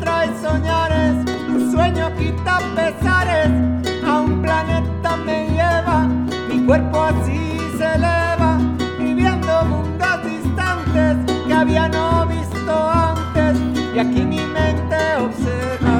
trae soñares, un sueño quita pesares, a un planeta me lleva, mi cuerpo así se eleva, viviendo mundos distantes que había no visto antes, y aquí mi mente observa.